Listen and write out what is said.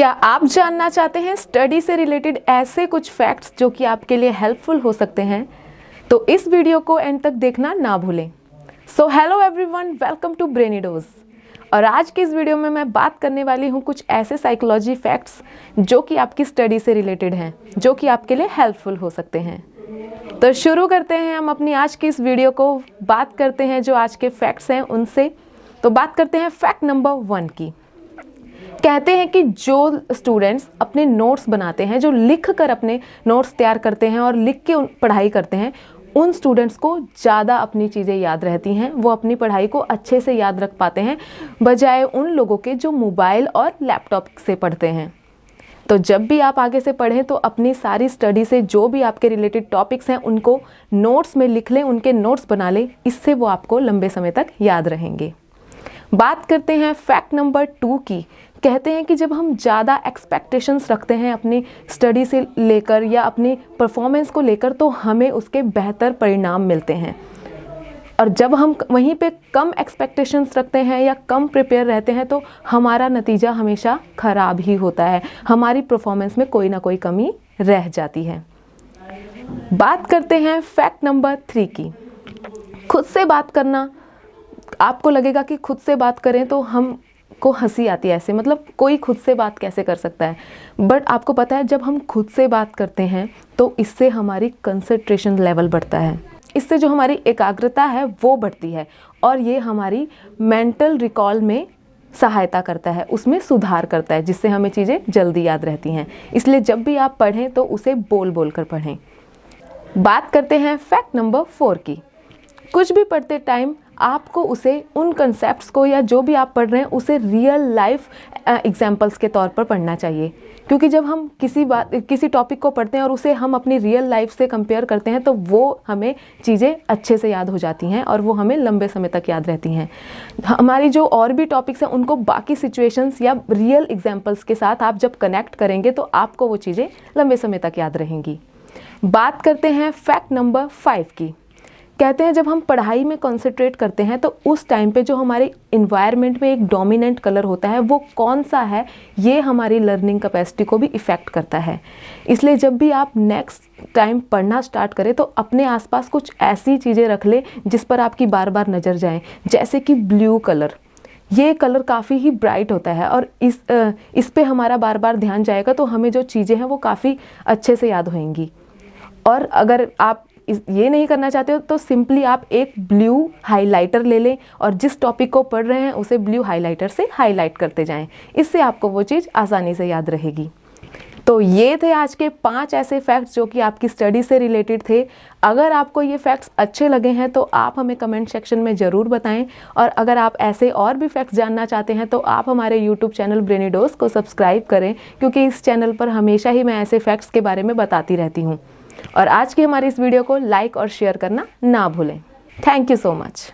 क्या आप जानना चाहते हैं स्टडी से रिलेटेड ऐसे कुछ फैक्ट्स जो कि आपके लिए हेल्पफुल हो सकते हैं? तो इस वीडियो को एंड तक देखना ना भूलें। So hello everyone welcome to Brainydose और आज की इस वीडियो में मैं बात करने वाली हूँ कुछ ऐसे साइकोलॉजी फैक्ट्स जो कि आपकी स्टडी से रिलेटेड हैं, जो कि आपके लिए हेल्पफुल हो सकते हैं। तो शुरू करते हैं हम अपनी आज की इस वीडियो को। बात करते हैं जो आज के फैक्ट्स हैं उनसे। तो बात करते हैं फैक्ट नंबर वन की। कहते हैं कि जो स्टूडेंट्स अपने नोट्स बनाते हैं, जो लिख कर अपने नोट्स तैयार करते हैं और लिख के पढ़ाई करते हैं, उन स्टूडेंट्स को ज़्यादा अपनी चीज़ें याद रहती हैं, वो अपनी पढ़ाई को अच्छे से याद रख पाते हैं, बजाय उन लोगों के जो मोबाइल और लैपटॉप से पढ़ते हैं। तो जब भी आप आगे से पढ़ें तो अपनी सारी स्टडी से जो भी आपके रिलेटेड टॉपिक्स हैं, उनको नोट्स में लिख लें, उनके नोट्स बना लें, इससे वो आपको लंबे समय तक याद रहेंगे। बात करते हैं फैक्ट नंबर टू की। कहते हैं कि जब हम ज़्यादा एक्सपेक्टेशंस रखते हैं अपनी स्टडी से लेकर या अपनी परफॉर्मेंस को लेकर तो हमें उसके बेहतर परिणाम मिलते हैं। और जब हम वहीं पे कम एक्सपेक्टेशंस रखते हैं या कम प्रिपेयर रहते हैं तो हमारा नतीजा हमेशा ख़राब ही होता है। हमारी परफॉर्मेंस में कोई ना कोई कमी रह जाती है। बात करते हैं फैक्ट नंबर थ्री की। खुद से बात करना आपको लगेगा कि खुद से बात करें तो हम को हँसी आती है ऐसे। मतलब कोई खुद से बात कैसे कर सकता है? बट आपको पता है, जब हम खुद से बात करते हैं तो इससे हमारी कंसंट्रेशन लेवल बढ़ता है। इससे जो हमारी एकाग्रता है, वो बढ़ती है। और ये हमारी मेंटल रिकॉल में सहायता करता है, उसमें सुधार करता है, जिससे हमें चीज़ें जल्दी याद रहती हैं। इसलिए जब भी आप पढ़ें तो उसे बोल बोल कर पढ़ें। बात करते हैं फैक्ट नंबर फोर की। कुछ भी पढ़ते टाइम आपको उसे उन कंसेप्ट को या जो भी आप पढ़ रहे हैं, उसे रियल लाइफ एग्जाम्पल्स के तौर पर पढ़ना चाहिए। क्योंकि जब हम किसी बात, किसी टॉपिक को पढ़ते हैं और उसे हम अपनी रियल लाइफ से कंपेयर करते हैं तो वो हमें चीज़ें अच्छे से याद हो जाती हैं और वो हमें लंबे समय तक याद रहती हैं। हमारी जो और भी टॉपिक्स हैं, उनको बाकी सिचुएशंस या रियल एग्जाम्पल्स के साथ आप जब कनेक्ट करेंगे तो आपको वो चीज़ें लंबे समय तक याद रहेंगी। बात करते हैं फैक्ट नंबर फाइव की। कहते हैं जब हम पढ़ाई में कंसंट्रेट करते हैं तो उस टाइम पे जो हमारे इन्वायरमेंट में एक डोमिनेंट कलर होता है, वो कौन सा है? ये हमारी लर्निंग कैपेसिटी को भी इफ़ेक्ट करता है। इसलिए जब भी आप नेक्स्ट टाइम पढ़ना स्टार्ट करें तो अपने आसपास कुछ ऐसी चीज़ें रख लें, जिस पर आपकी बार बार नज़र जाए, जैसे कि ब्लू कलर ये कलर काफ़ी ही ब्राइट होता है और इस इस पर हमारा बार बार ध्यान जाएगा तो हमें जो चीज़ें हैं, वो काफ़ी अच्छे से याद होंगी और अगर आप ये नहीं करना चाहते हो तो सिंपली आप एक ब्लू हाइलाइटर ले लें और जिस टॉपिक को पढ़ रहे हैं, उसे ब्लू हाइलाइटर से हाईलाइट करते जाएँ। इससे आपको वो चीज़ आसानी से याद रहेगी। तो ये थे आज के पाँच ऐसे फैक्ट्स जो कि आपकी स्टडी से रिलेटेड थे। अगर आपको ये फैक्ट्स अच्छे लगे हैं तो आप हमें कमेंट सेक्शन में ज़रूर बताएँ। और अगर आप ऐसे और भी फैक्ट्स जानना चाहते हैं तो आप हमारे यूट्यूब चैनल ब्रेनिडोस को सब्सक्राइब करें, क्योंकि इस चैनल पर हमेशा ही मैं ऐसे फैक्ट्स के बारे में बताती रहती हूँ। और आज की हमारी इस वीडियो को लाइक और शेयर करना ना भूलें। Thank you so much